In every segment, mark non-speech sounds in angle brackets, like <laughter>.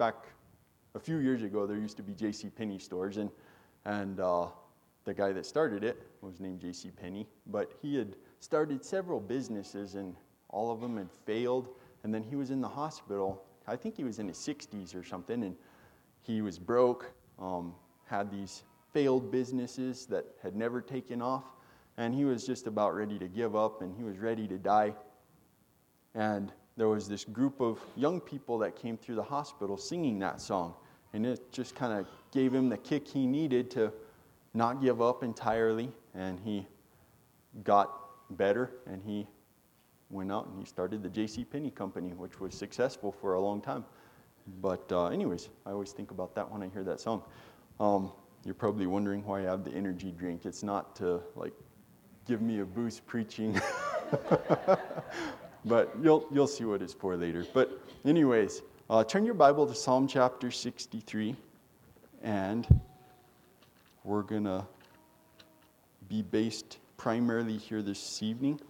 back a few years ago, there used to be J.C. Penney stores, and and uh, the guy that started it was named J.C. Penney, but he had started several businesses, and all of them had failed. And then he was in the hospital. I think he was in his 60s or something, and he was broke. Um, had these failed businesses that had never taken off, and he was just about ready to give up, and he was ready to die. And there was this group of young people that came through the hospital singing that song. And it just kind of gave him the kick he needed to not give up entirely. And he got better and he went out and he started the J.C. Penney Company, which was successful for a long time. But, uh, anyways, I always think about that when I hear that song. Um, you're probably wondering why I have the energy drink. It's not to like give me a boost preaching. <laughs> but you'll, you'll see what it's for later. But, anyways, uh, turn your Bible to Psalm chapter 63, and we're going to be based primarily here this evening.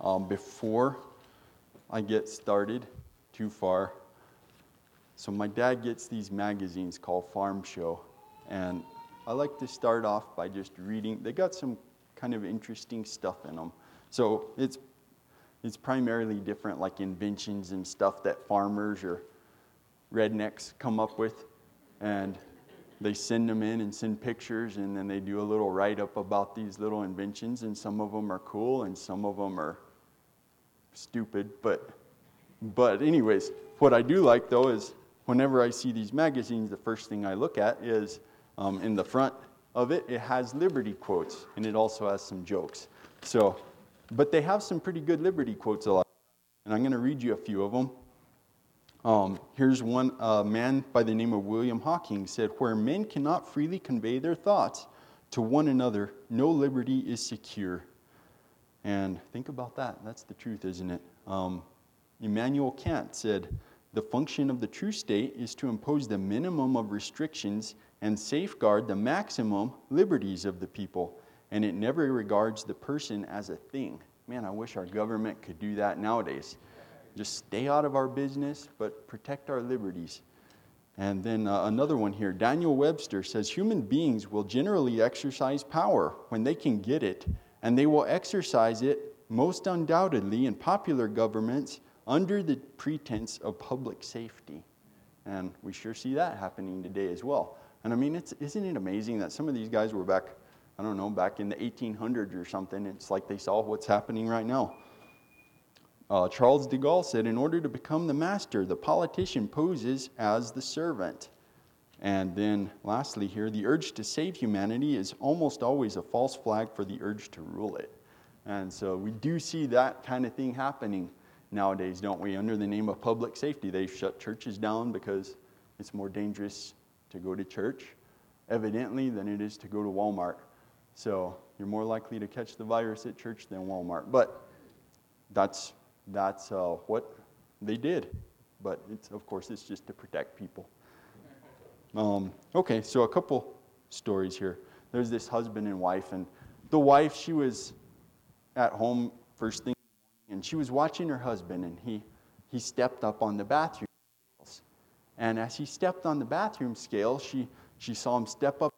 Um, before I get started too far, so my dad gets these magazines called Farm Show, and I like to start off by just reading. They got some kind of interesting stuff in them. So it's it's primarily different like inventions and stuff that farmers or rednecks come up with and they send them in and send pictures and then they do a little write up about these little inventions and some of them are cool and some of them are stupid but but anyways what i do like though is whenever i see these magazines the first thing i look at is um, in the front of it it has liberty quotes and it also has some jokes. So but they have some pretty good liberty quotes a lot. And I'm going to read you a few of them. Um, here's one a man by the name of William Hocking said, Where men cannot freely convey their thoughts to one another, no liberty is secure. And think about that. That's the truth, isn't it? Um, Immanuel Kant said, The function of the true state is to impose the minimum of restrictions and safeguard the maximum liberties of the people and it never regards the person as a thing. Man, I wish our government could do that nowadays. Just stay out of our business, but protect our liberties. And then uh, another one here Daniel Webster says human beings will generally exercise power when they can get it, and they will exercise it most undoubtedly in popular governments under the pretense of public safety. And we sure see that happening today as well. And I mean, it's, isn't it amazing that some of these guys were back I don't know, back in the 1800s or something. It's like they saw what's happening right now. Uh, Charles de Gaulle said, In order to become the master, the politician poses as the servant. And then, lastly, here, the urge to save humanity is almost always a false flag for the urge to rule it. And so we do see that kind of thing happening nowadays, don't we? Under the name of public safety, they shut churches down because it's more dangerous to go to church, evidently, than it is to go to Walmart. So you're more likely to catch the virus at church than Walmart. But that's, that's uh, what they did. But it's, of course, it's just to protect people. Um, okay, so a couple stories here. There's this husband and wife, and the wife, she was at home first thing and she was watching her husband, and he, he stepped up on the bathroom scales. And as he stepped on the bathroom scale, she, she saw him step up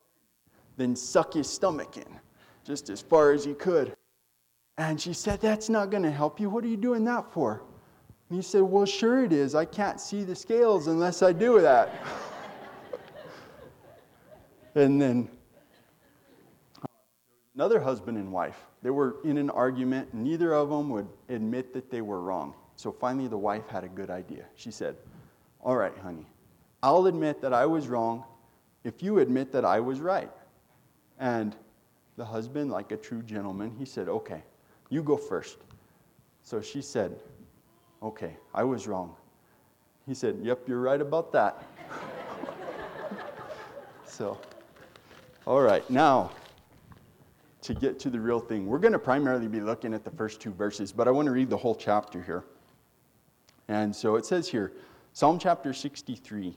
then suck his stomach in just as far as he could. And she said, That's not going to help you. What are you doing that for? And he said, Well, sure it is. I can't see the scales unless I do that. <laughs> and then another husband and wife, they were in an argument. Neither of them would admit that they were wrong. So finally, the wife had a good idea. She said, All right, honey, I'll admit that I was wrong if you admit that I was right. And the husband, like a true gentleman, he said, Okay, you go first. So she said, Okay, I was wrong. He said, Yep, you're right about that. <laughs> so, all right, now to get to the real thing, we're going to primarily be looking at the first two verses, but I want to read the whole chapter here. And so it says here Psalm chapter 63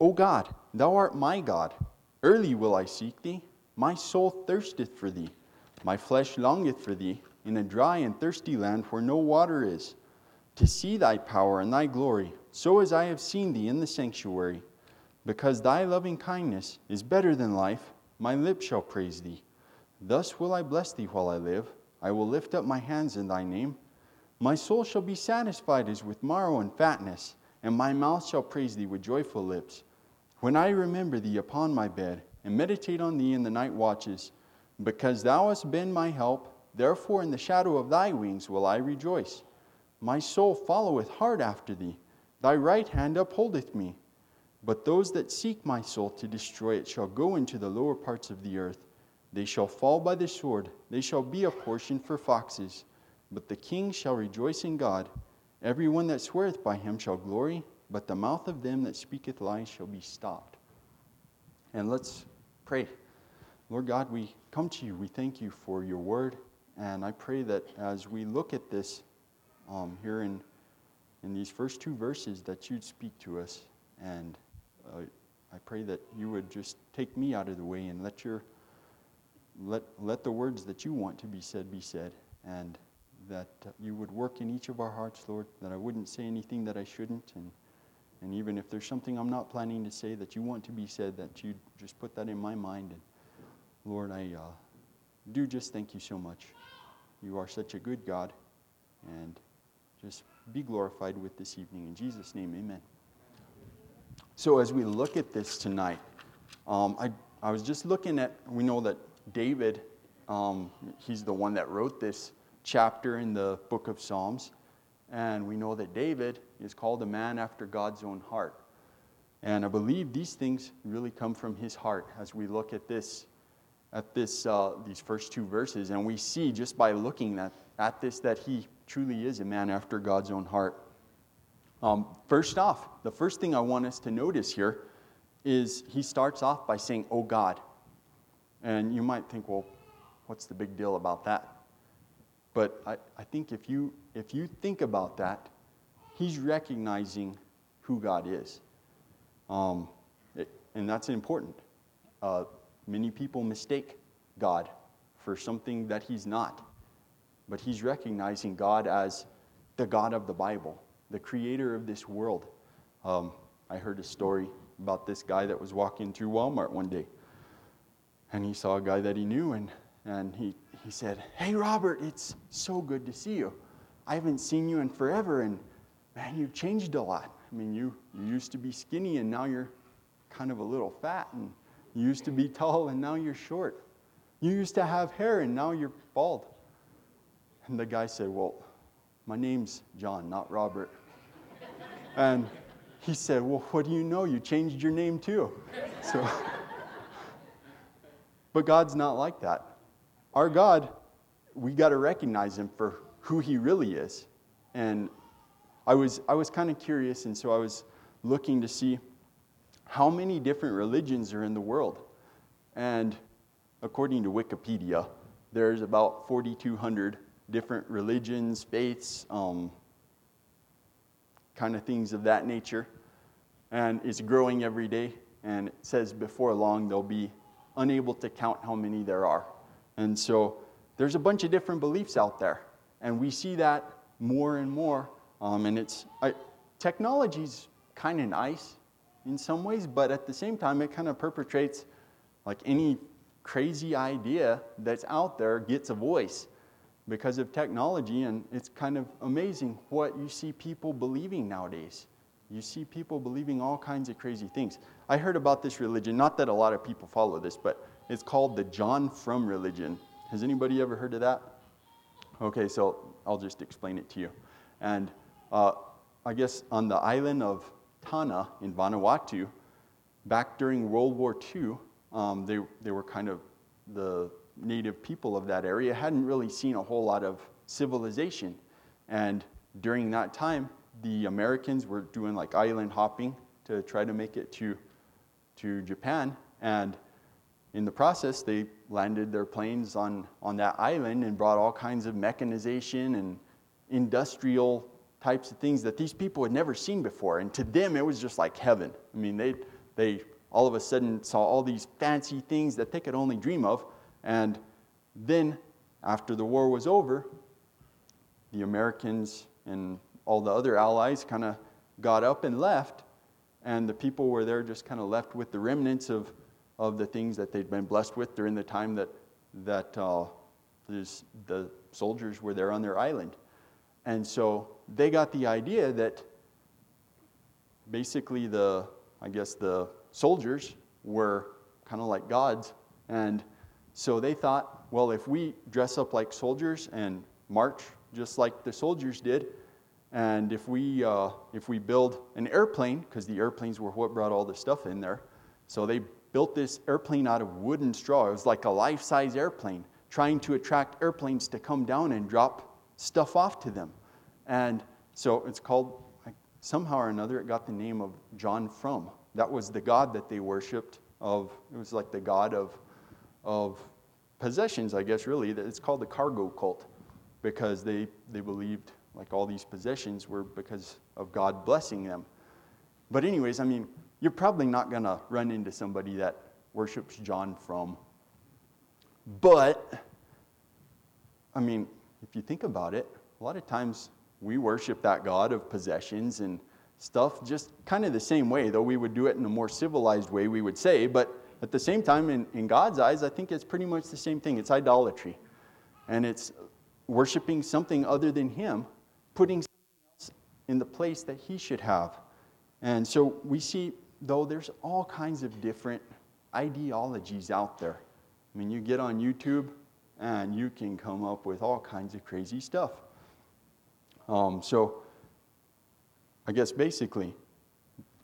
O God, thou art my God. Early will I seek thee. My soul thirsteth for thee, my flesh longeth for thee, in a dry and thirsty land where no water is, to see thy power and thy glory, so as I have seen thee in the sanctuary. Because thy loving kindness is better than life, my lips shall praise thee. Thus will I bless thee while I live. I will lift up my hands in thy name. My soul shall be satisfied as with marrow and fatness, and my mouth shall praise thee with joyful lips. When I remember thee upon my bed, and meditate on thee in the night watches, because thou hast been my help, therefore in the shadow of thy wings will I rejoice. My soul followeth hard after thee, thy right hand upholdeth me. But those that seek my soul to destroy it shall go into the lower parts of the earth. They shall fall by the sword, they shall be a portion for foxes. But the king shall rejoice in God. Every one that sweareth by him shall glory, but the mouth of them that speaketh lies shall be stopped. And let's pray. Lord God, we come to you. We thank you for your word. And I pray that as we look at this um, here in, in these first two verses, that you'd speak to us. And uh, I pray that you would just take me out of the way and let your let, let the words that you want to be said be said. And that you would work in each of our hearts, Lord, that I wouldn't say anything that I shouldn't. And, and even if there's something I'm not planning to say that you want to be said, that you just put that in my mind. And Lord, I uh, do just thank you so much. You are such a good God. And just be glorified with this evening. In Jesus' name, amen. So, as we look at this tonight, um, I, I was just looking at, we know that David, um, he's the one that wrote this chapter in the book of Psalms. And we know that David is called a man after God's own heart. And I believe these things really come from his heart as we look at this, at this, uh, these first two verses. And we see just by looking at, at this that he truly is a man after God's own heart. Um, first off, the first thing I want us to notice here is he starts off by saying, Oh God. And you might think, well, what's the big deal about that? But I, I think if you, if you think about that, he's recognizing who God is. Um, it, and that's important. Uh, many people mistake God for something that he's not. But he's recognizing God as the God of the Bible, the creator of this world. Um, I heard a story about this guy that was walking through Walmart one day. And he saw a guy that he knew, and, and he he said, Hey, Robert, it's so good to see you. I haven't seen you in forever, and man, you've changed a lot. I mean, you, you used to be skinny, and now you're kind of a little fat, and you used to be tall, and now you're short. You used to have hair, and now you're bald. And the guy said, Well, my name's John, not Robert. and he said, Well, what do you know? You changed your name too. So, <laughs> but God's not like that our God, we got to recognize him for who he really is. And I was, I was kind of curious, and so I was looking to see how many different religions are in the world. And according to Wikipedia, there's about 4,200 different religions, faiths, um, kind of things of that nature. And it's growing every day. And it says before long they'll be unable to count how many there are. And so there's a bunch of different beliefs out there. And we see that more and more. Um, and it's I, technology's kind of nice in some ways, but at the same time, it kind of perpetrates like any crazy idea that's out there gets a voice because of technology. And it's kind of amazing what you see people believing nowadays. You see people believing all kinds of crazy things. I heard about this religion, not that a lot of people follow this, but it's called the John Frum religion. Has anybody ever heard of that? Okay, so I'll just explain it to you. And uh, I guess on the island of Tanna in Vanuatu, back during World War II, um, they, they were kind of the native people of that area, hadn't really seen a whole lot of civilization. And during that time, the Americans were doing like island hopping to try to make it to, to Japan. And in the process, they landed their planes on, on that island and brought all kinds of mechanization and industrial types of things that these people had never seen before. And to them, it was just like heaven. I mean, they, they all of a sudden saw all these fancy things that they could only dream of. And then, after the war was over, the Americans and all the other allies kind of got up and left, and the people were there just kind of left with the remnants of, of the things that they'd been blessed with during the time that, that uh, the soldiers were there on their island. And so they got the idea that basically the, I guess, the soldiers were kind of like gods. And so they thought, well, if we dress up like soldiers and march just like the soldiers did, and if we, uh, if we build an airplane, because the airplanes were what brought all the stuff in there, so they built this airplane out of wood and straw. It was like a life size airplane, trying to attract airplanes to come down and drop stuff off to them. And so it's called, somehow or another, it got the name of John Frum. That was the god that they worshiped of, it was like the god of, of possessions, I guess, really. It's called the cargo cult because they, they believed like all these possessions were because of God blessing them. But, anyways, I mean, you're probably not going to run into somebody that worships John Frum. But, I mean, if you think about it, a lot of times we worship that God of possessions and stuff just kind of the same way, though we would do it in a more civilized way, we would say. But at the same time, in, in God's eyes, I think it's pretty much the same thing. It's idolatry. And it's worshiping something other than Him putting something else in the place that he should have. And so we see, though, there's all kinds of different ideologies out there. I mean, you get on YouTube and you can come up with all kinds of crazy stuff. Um, so, I guess basically,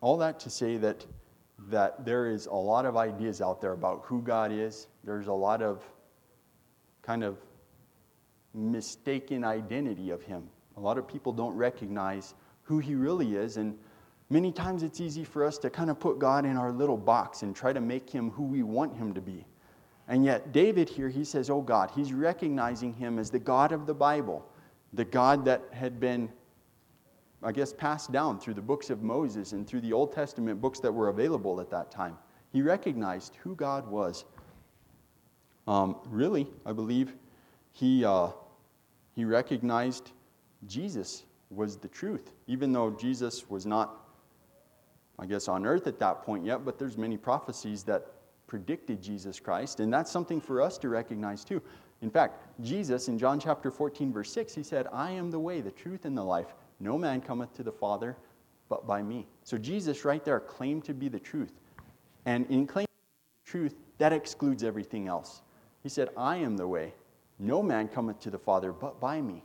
all that to say that, that there is a lot of ideas out there about who God is. There's a lot of kind of mistaken identity of Him. A lot of people don't recognize who He really is. And many times it's easy for us to kind of put God in our little box and try to make Him who we want Him to be. And yet, David here, he says, Oh God, he's recognizing Him as the God of the Bible, the God that had been, I guess, passed down through the books of Moses and through the Old Testament books that were available at that time. He recognized who God was. Um, really, I believe he, uh, he recognized Jesus was the truth, even though Jesus was not, I guess, on earth at that point yet, but there's many prophecies that predicted Jesus Christ, and that's something for us to recognize too. In fact, Jesus in John chapter 14, verse 6, he said, I am the way, the truth, and the life. No man cometh to the Father but by me. So Jesus, right there, claimed to be the truth. And in claiming truth, that excludes everything else. He said, I am the way. No man cometh to the Father but by me.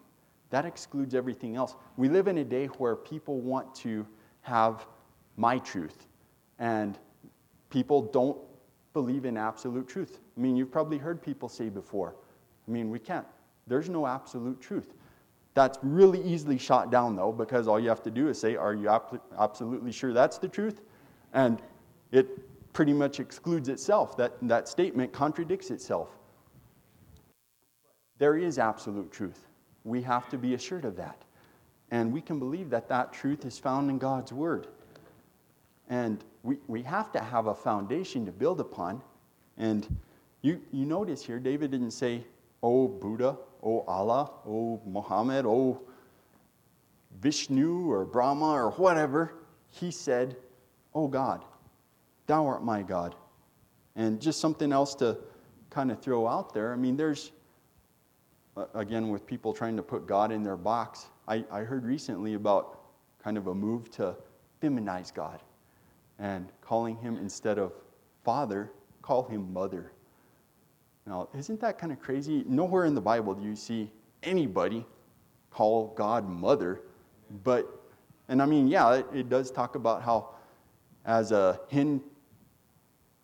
That excludes everything else. We live in a day where people want to have my truth, and people don't believe in absolute truth. I mean, you've probably heard people say before, I mean, we can't. There's no absolute truth. That's really easily shot down, though, because all you have to do is say, Are you absolutely sure that's the truth? And it pretty much excludes itself. That, that statement contradicts itself. There is absolute truth we have to be assured of that. And we can believe that that truth is found in God's Word. And we, we have to have a foundation to build upon. And you, you notice here, David didn't say, Oh Buddha, oh Allah, oh Muhammad, oh Vishnu or Brahma or whatever. He said, Oh God, thou art my God. And just something else to kind of throw out there. I mean, there's again, with people trying to put God in their box, I, I heard recently about kind of a move to feminize God and calling him instead of father, call him mother. Now, isn't that kind of crazy? Nowhere in the Bible do you see anybody call God mother, but, and I mean, yeah, it, it does talk about how as a hen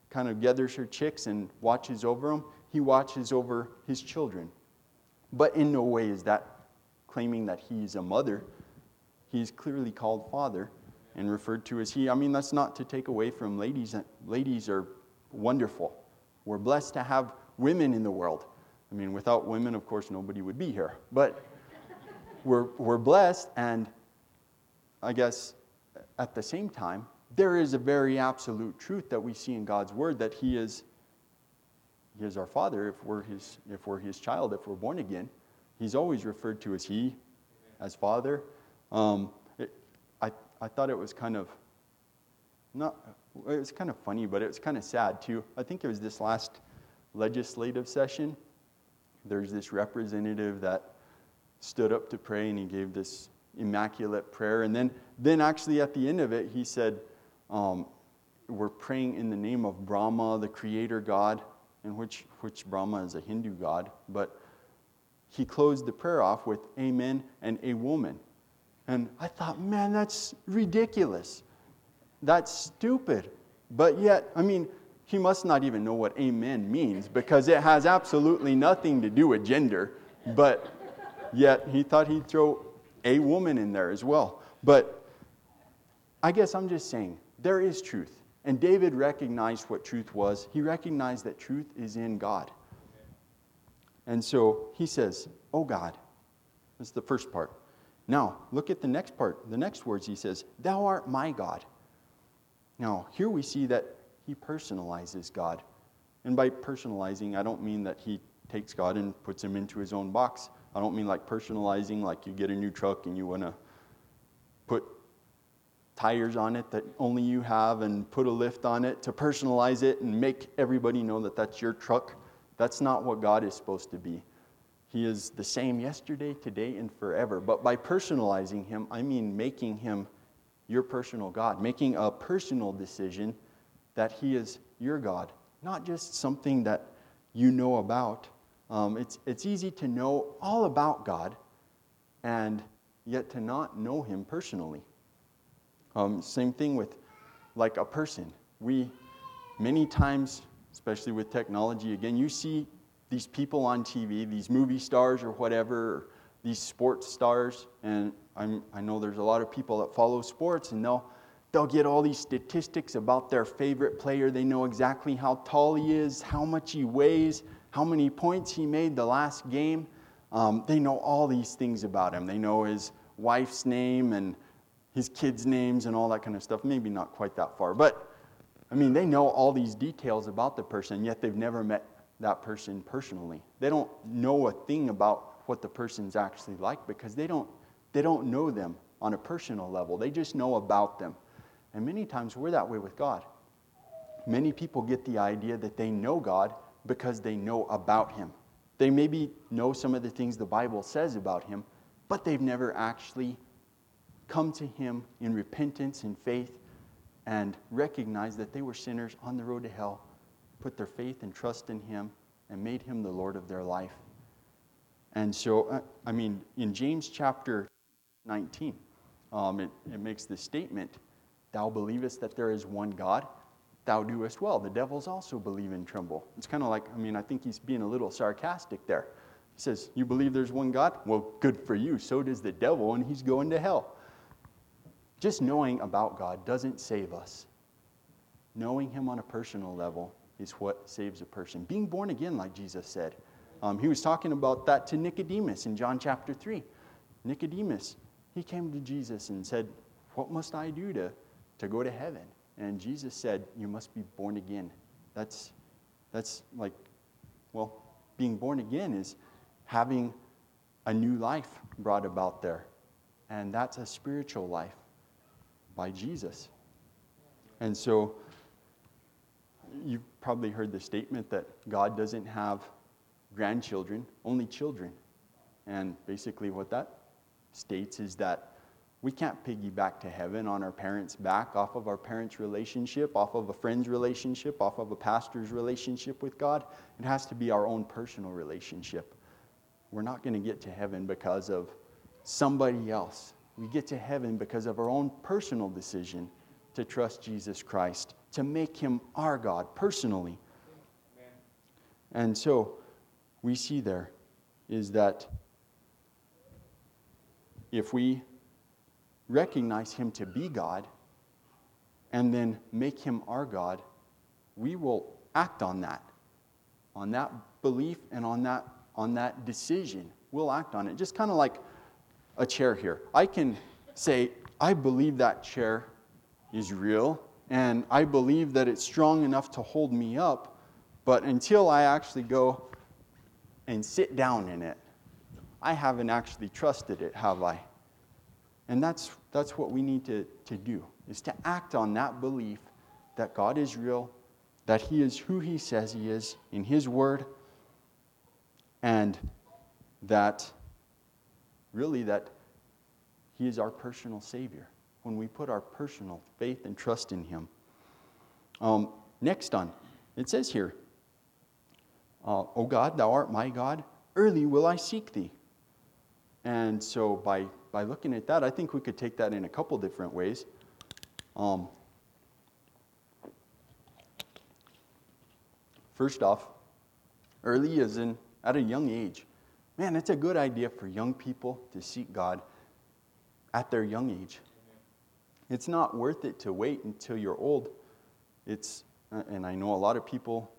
kind of gathers her chicks and watches over them, he watches over his children. But in no way is that claiming that he's a mother. He's clearly called father and referred to as he. I mean, that's not to take away from ladies. Ladies are wonderful. We're blessed to have women in the world. I mean, without women, of course, nobody would be here. But we're, we're blessed, and I guess at the same time, there is a very absolute truth that we see in God's word that He is he is our Father if we're His, if we're his child, if we're born again. He's always referred to as He, as Father. Um, I thought it was kind of not, it was kind of funny, but it was kind of sad too. I think it was this last legislative session. There's this representative that stood up to pray and he gave this immaculate prayer. And then, then actually at the end of it, he said, um, We're praying in the name of Brahma, the creator God, and which, which Brahma is a Hindu god. But he closed the prayer off with Amen and a woman. And I thought, man, that's ridiculous. That's stupid. But yet, I mean, he must not even know what amen means because it has absolutely nothing to do with gender. But yet, he thought he'd throw a woman in there as well. But I guess I'm just saying, there is truth. And David recognized what truth was. He recognized that truth is in God. And so he says, Oh God. That's the first part. Now, look at the next part. The next words he says, Thou art my God. Now, here we see that he personalizes God. And by personalizing, I don't mean that he takes God and puts him into his own box. I don't mean like personalizing, like you get a new truck and you want to put tires on it that only you have and put a lift on it to personalize it and make everybody know that that's your truck. That's not what God is supposed to be. He is the same yesterday, today, and forever. But by personalizing him, I mean making him your personal God, making a personal decision that He is your God, not just something that you know about. Um, it's, it's easy to know all about God and yet to not know Him personally. Um, same thing with like a person. We, many times, especially with technology, again, you see these people on TV, these movie stars or whatever, these sports stars, and I'm, i know there's a lot of people that follow sports, and they'll, they'll get all these statistics about their favorite player. They know exactly how tall he is, how much he weighs, how many points he made the last game. Um, they know all these things about him. They know his wife's name and his kids' names and all that kind of stuff. Maybe not quite that far, but I mean, they know all these details about the person, yet they've never met that person personally. They don't know a thing about what the person's actually like because they don't, they don't know them on a personal level. They just know about them. And many times we're that way with God. Many people get the idea that they know God because they know about Him. They maybe know some of the things the Bible says about Him, but they've never actually come to Him in repentance and faith and recognized that they were sinners on the road to hell, put their faith and trust in Him, and made Him the Lord of their life. And so, uh, I mean, in James chapter 19, um, it, it makes this statement Thou believest that there is one God, thou doest well. The devils also believe and tremble. It's kind of like, I mean, I think he's being a little sarcastic there. He says, You believe there's one God? Well, good for you. So does the devil, and he's going to hell. Just knowing about God doesn't save us. Knowing him on a personal level is what saves a person. Being born again, like Jesus said, um, he was talking about that to Nicodemus in John chapter 3. Nicodemus, he came to Jesus and said, What must I do to, to go to heaven? And Jesus said, You must be born again. That's, that's like, well, being born again is having a new life brought about there. And that's a spiritual life by Jesus. And so you've probably heard the statement that God doesn't have grandchildren, only children. And basically, what that states is that we can't piggyback to heaven on our parents' back, off of our parents' relationship, off of a friend's relationship, off of a pastor's relationship with God. It has to be our own personal relationship. We're not going to get to heaven because of somebody else. We get to heaven because of our own personal decision to trust Jesus Christ, to make him our God personally. Amen. And so, we see there is that if we recognize Him to be God and then make Him our God, we will act on that, on that belief and on that, on that decision. We'll act on it. Just kind of like a chair here. I can say, I believe that chair is real and I believe that it's strong enough to hold me up, but until I actually go and sit down in it. I haven't actually trusted it, have I? And that's That's what we need to, to do, is to act on that belief that God is real, that He is who He says He is in His Word, and that really that He is our personal Savior when we put our personal faith and trust in Him. Um, next on, it says here, uh, O God, thou art my God, early will I seek thee. And so by, by looking at that, I think we could take that in a couple different ways. Um, first off, early is in at a young age. Man, it's a good idea for young people to seek God at their young age. It's not worth it to wait until you're old. It's, and I know a lot of people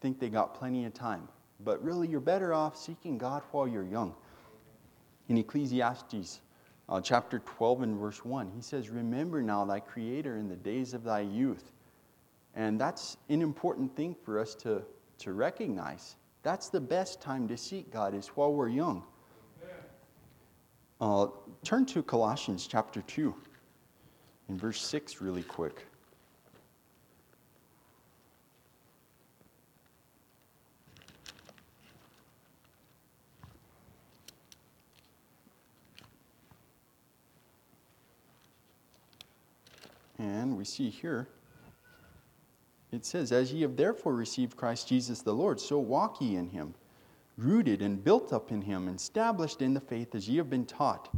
think they got plenty of time, but really you're better off seeking God while you're young. In Ecclesiastes uh, chapter 12 and verse 1, he says, Remember now thy Creator in the days of thy youth. And that's an important thing for us to, to recognize. That's the best time to seek God is while we're young. Uh, turn to Colossians chapter 2 in verse 6 really quick. And we see here, it says, As ye have therefore received Christ Jesus the Lord, so walk ye in him, rooted and built up in him, established in the faith as ye have been taught,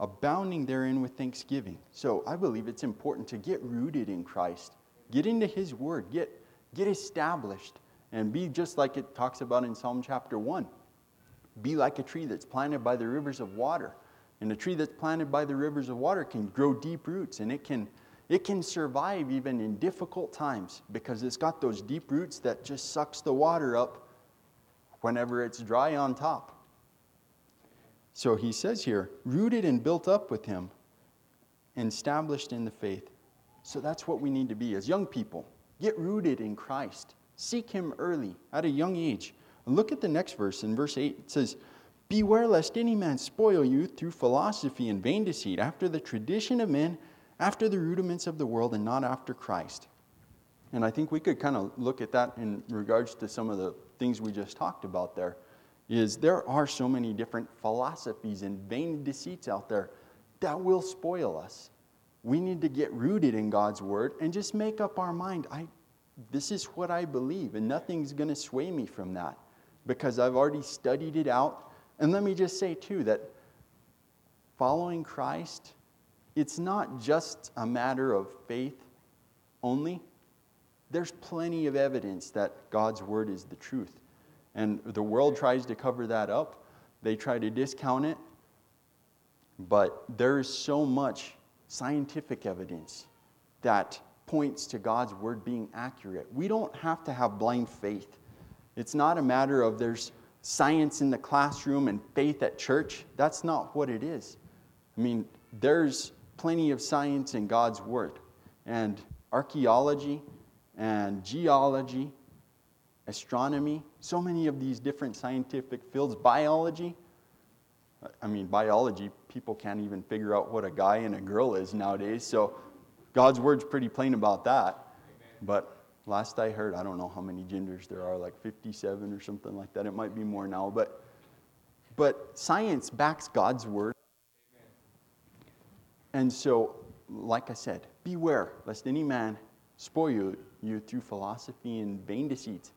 abounding therein with thanksgiving. So I believe it's important to get rooted in Christ, get into his word, get, get established, and be just like it talks about in Psalm chapter 1. Be like a tree that's planted by the rivers of water. And a tree that's planted by the rivers of water can grow deep roots and it can it can survive even in difficult times because it's got those deep roots that just sucks the water up whenever it's dry on top. So he says here, rooted and built up with him, established in the faith. So that's what we need to be as young people. Get rooted in Christ. Seek him early, at a young age. Look at the next verse. In verse 8, it says, Beware lest any man spoil you through philosophy and vain deceit, after the tradition of men after the rudiments of the world and not after Christ. And I think we could kind of look at that in regards to some of the things we just talked about there. Is there are so many different philosophies and vain deceits out there that will spoil us. We need to get rooted in God's word and just make up our mind. I, this is what I believe, and nothing's going to sway me from that because I've already studied it out. And let me just say, too, that following Christ it's not just a matter of faith only. There's plenty of evidence that God's word is the truth. And the world tries to cover that up, they try to discount it. But there is so much scientific evidence that points to God's word being accurate. We don't have to have blind faith. It's not a matter of there's science in the classroom and faith at church. That's not what it is. I mean, there's plenty of science in God's Word. And archaeology and geology, astronomy, so many of these different scientific fields, biology. I mean, biology, people can't even figure out what a guy and a girl is nowadays. So God's Word's pretty plain about that. But last I heard, I don't know how many genders there are, like 57 or something like that. It might be more now. But, but science backs God's Word and so, like I said, beware lest any man spoil you, you through philosophy and vain deceit,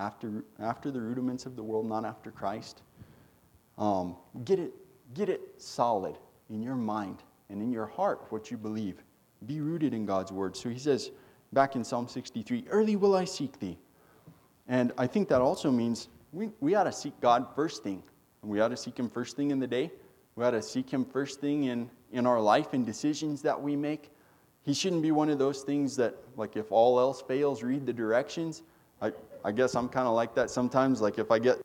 after, after the rudiments of the world, not after Christ. Um, get, it, get it solid in your mind and in your heart what you believe. Be rooted in God's word. So he says back in Psalm 63 Early will I seek thee. And I think that also means we, we ought to seek God first thing. And we ought to seek him first thing in the day. We ought to seek him first thing in in our life and decisions that we make. He shouldn't be one of those things that, like, if all else fails, read the directions. I, I guess I'm kind of like that sometimes. Like, if I get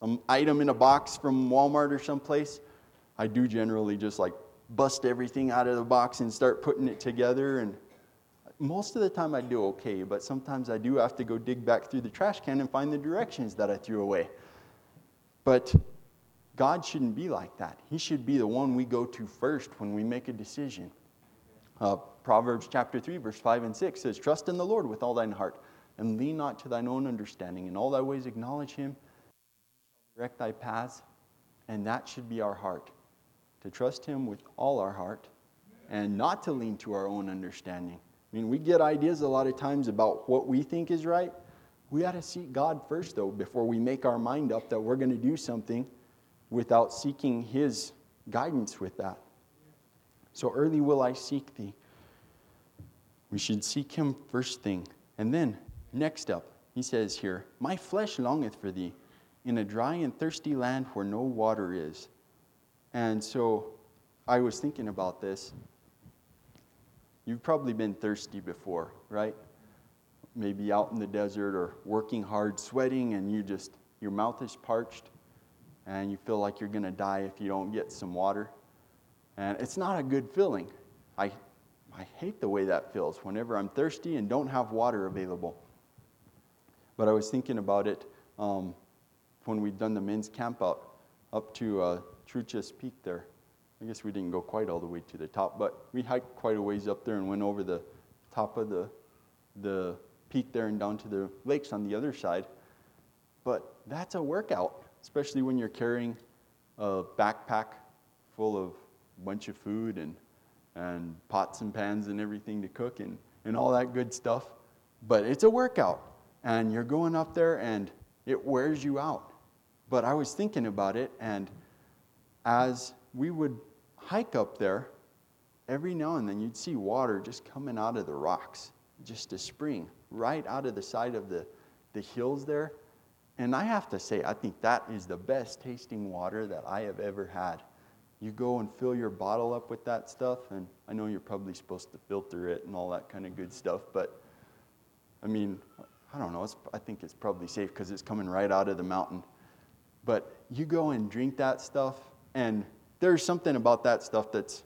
some item in a box from Walmart or someplace, I do generally just like bust everything out of the box and start putting it together. And most of the time I do okay, but sometimes I do have to go dig back through the trash can and find the directions that I threw away. But God shouldn't be like that. He should be the one we go to first when we make a decision. Uh, Proverbs chapter 3, verse 5 and 6 says, Trust in the Lord with all thine heart, and lean not to thine own understanding. In all thy ways acknowledge him, direct thy paths, and that should be our heart. To trust him with all our heart, and not to lean to our own understanding. I mean, we get ideas a lot of times about what we think is right. We got to seek God first, though, before we make our mind up that we're going to do something without seeking His guidance with that. So early will I seek thee. We should seek Him first thing. And then, next up, he says here, My flesh longeth for thee in a dry and thirsty land where no water is. And so I was thinking about this. You've probably been thirsty before, right? Maybe out in the desert or working hard, sweating, and you just, your mouth is parched and you feel like you're going to die if you don't get some water. And it's not a good feeling. I, I hate the way that feels whenever I'm thirsty and don't have water available. But I was thinking about it um, when we'd done the men's camp out up to uh, Truchas Peak there. I guess we didn't go quite all the way to the top, but we hiked quite a ways up there and went over the top of the, the peak there and down to the lakes on the other side. But that's a workout especially when you're carrying a backpack full of a bunch of food and, and pots and pans and everything to cook and, and all that good stuff. But it's a workout, and you're going up there and it wears you out. But I was thinking about it, and as we would hike up there, every now and then you'd see water just coming out of the rocks, just a spring right out of the side of the, the hills there. And I have to say, I think that is the best tasting water that I have ever had. You go and fill your bottle up with that stuff, and I know you're probably supposed to filter it and all that kind of good stuff, but I mean, I don't know. I think it's probably safe because it's coming right out of the mountain. But you go and drink that stuff, and there's something about that stuff that's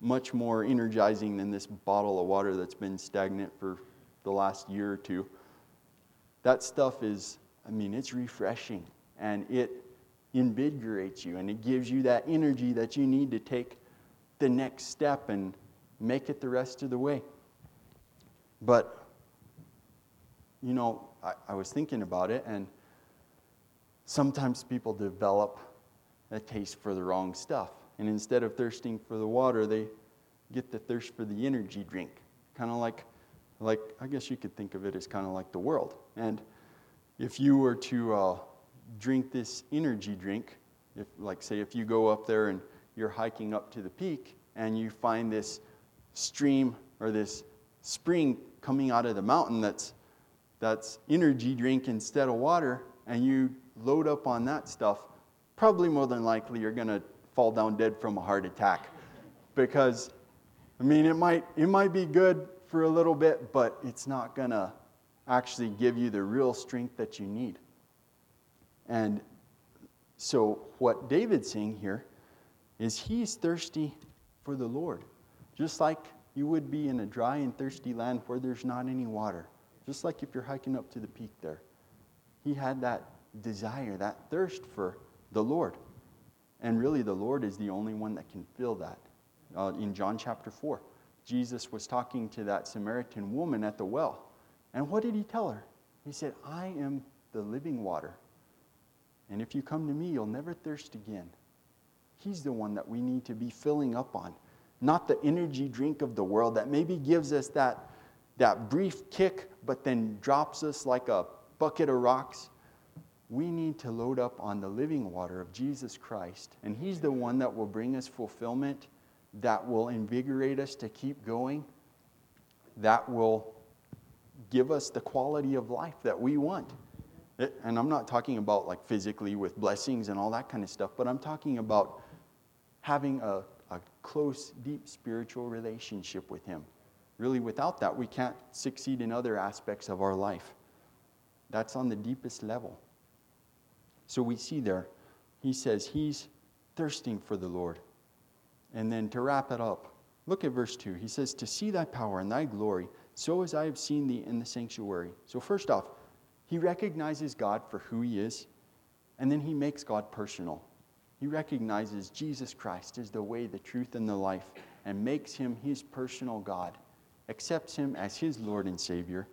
much more energizing than this bottle of water that's been stagnant for the last year or two. That stuff is I mean, it's refreshing and it invigorates you and it gives you that energy that you need to take the next step and make it the rest of the way. But, you know, I, I was thinking about it, and sometimes people develop a taste for the wrong stuff. And instead of thirsting for the water, they get the thirst for the energy drink. Kind of like, like, I guess you could think of it as kind of like the world. And if you were to uh, drink this energy drink, if, like say if you go up there and you're hiking up to the peak and you find this stream or this spring coming out of the mountain that's, that's energy drink instead of water, and you load up on that stuff, probably more than likely you're going to fall down dead from a heart attack. Because, I mean, it might, it might be good for a little bit, but it's not going to actually give you the real strength that you need. And so, what David's saying here is he's thirsty for the Lord, just like you would be in a dry and thirsty land where there's not any water, just like if you're hiking up to the peak there. He had that desire, that thirst for the Lord. And really, the Lord is the only one that can fill that. Uh, in John chapter 4, Jesus was talking to that Samaritan woman at the well. And what did he tell her? He said, I am the living water. And if you come to me, you'll never thirst again. He's the one that we need to be filling up on, not the energy drink of the world that maybe gives us that, that brief kick, but then drops us like a bucket of rocks. We need to load up on the living water of Jesus Christ. And He's the one that will bring us fulfillment, that will invigorate us to keep going, that will give us the quality of life that we want. And I'm not talking about like physically with blessings and all that kind of stuff, but I'm talking about having a, a close, deep spiritual relationship with Him. Really, without that, we can't succeed in other aspects of our life. That's on the deepest level. So we see there, he says he's thirsting for the Lord. And then to wrap it up, look at verse 2. He says, To see thy power and thy glory so as I have seen thee in the sanctuary. So, first off, he recognizes God for who he is, and then he makes God personal. he recognizes Jesus Christ as the way, the truth, and the life, and makes him his personal God, accepts him as his Lord and Savior.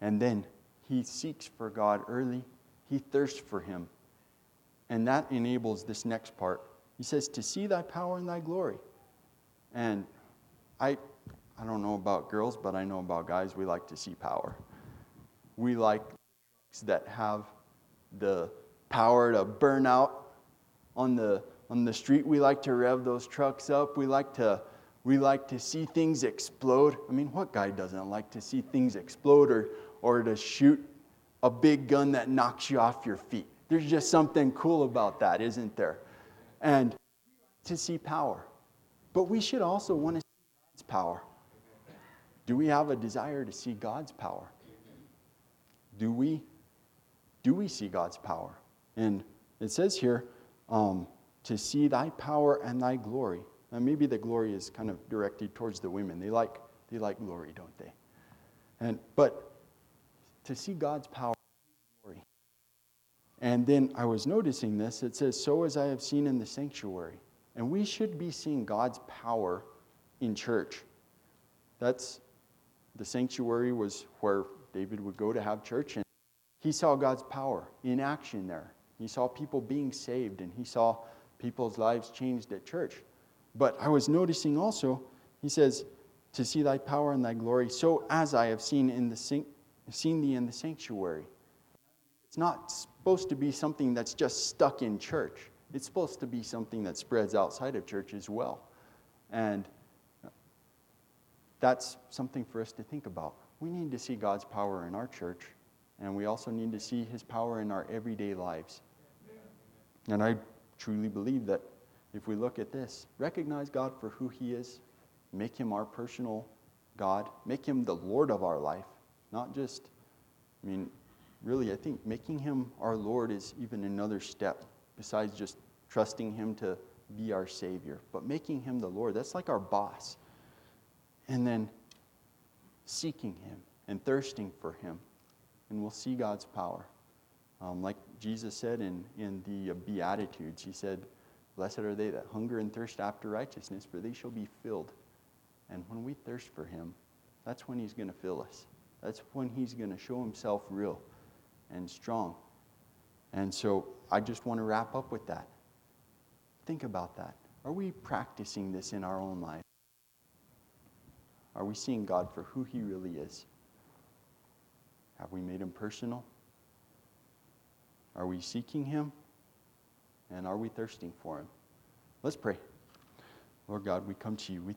And then he seeks for God early, he thirsts for him. And that enables this next part. He says, To see thy power and thy glory. And I, I don't know about girls, but I know about guys. We like to see power. We like trucks that have the power to burn out on the, on the street. We like to rev those trucks up. We like to we like to see things explode. I mean, what guy doesn't like to see things explode or, or to shoot a big gun that knocks you off your feet? There's just something cool about that, isn't there? And to see power. But we should also want to see God's power. Do we have a desire to see God's power? Do we? Do we see God's power? And it says here, um, to see thy power and thy glory. And maybe the glory is kind of directed towards the women. They like, they like glory, don't they? And, but to see God's power glory. And then I was noticing this. It says, So as I have seen in the sanctuary. And we should be seeing God's power in church. That's the sanctuary was where David would go to have church, and he saw God's power in action there. He saw people being saved, and he saw people's lives changed at church. But I was noticing also, he says, to see thy power and thy glory, so as I have seen, in the, seen thee in the sanctuary. It's not supposed to be something that's just stuck in church. It's supposed to be something that spreads outside of church as well. And that's something for us to think about. We need to see God's power in our church, and we also need to see his power in our everyday lives. And I truly believe that if we look at this, recognize God for who He is, make Him our personal God, make Him the Lord of our life, not just, I mean, really, I think making Him our Lord is even another step besides just trusting Him to be our Savior, but making Him the Lord, that's like our boss. And then seeking Him and thirsting for Him, and we'll see God's power. Um, like Jesus said in, in the Beatitudes, He said, Blessed are they that hunger and thirst after righteousness, for they shall be filled. And when we thirst for Him, that's when He's going to fill us. That's when He's going to show Himself real and strong. And so I just want to wrap up with that. Think about that. Are we practicing this in our own life? Are we seeing God for who He really is? Have we made Him personal? Are we seeking Him? And are we thirsting for Him? Let's pray. Lord God, we come to you. We thank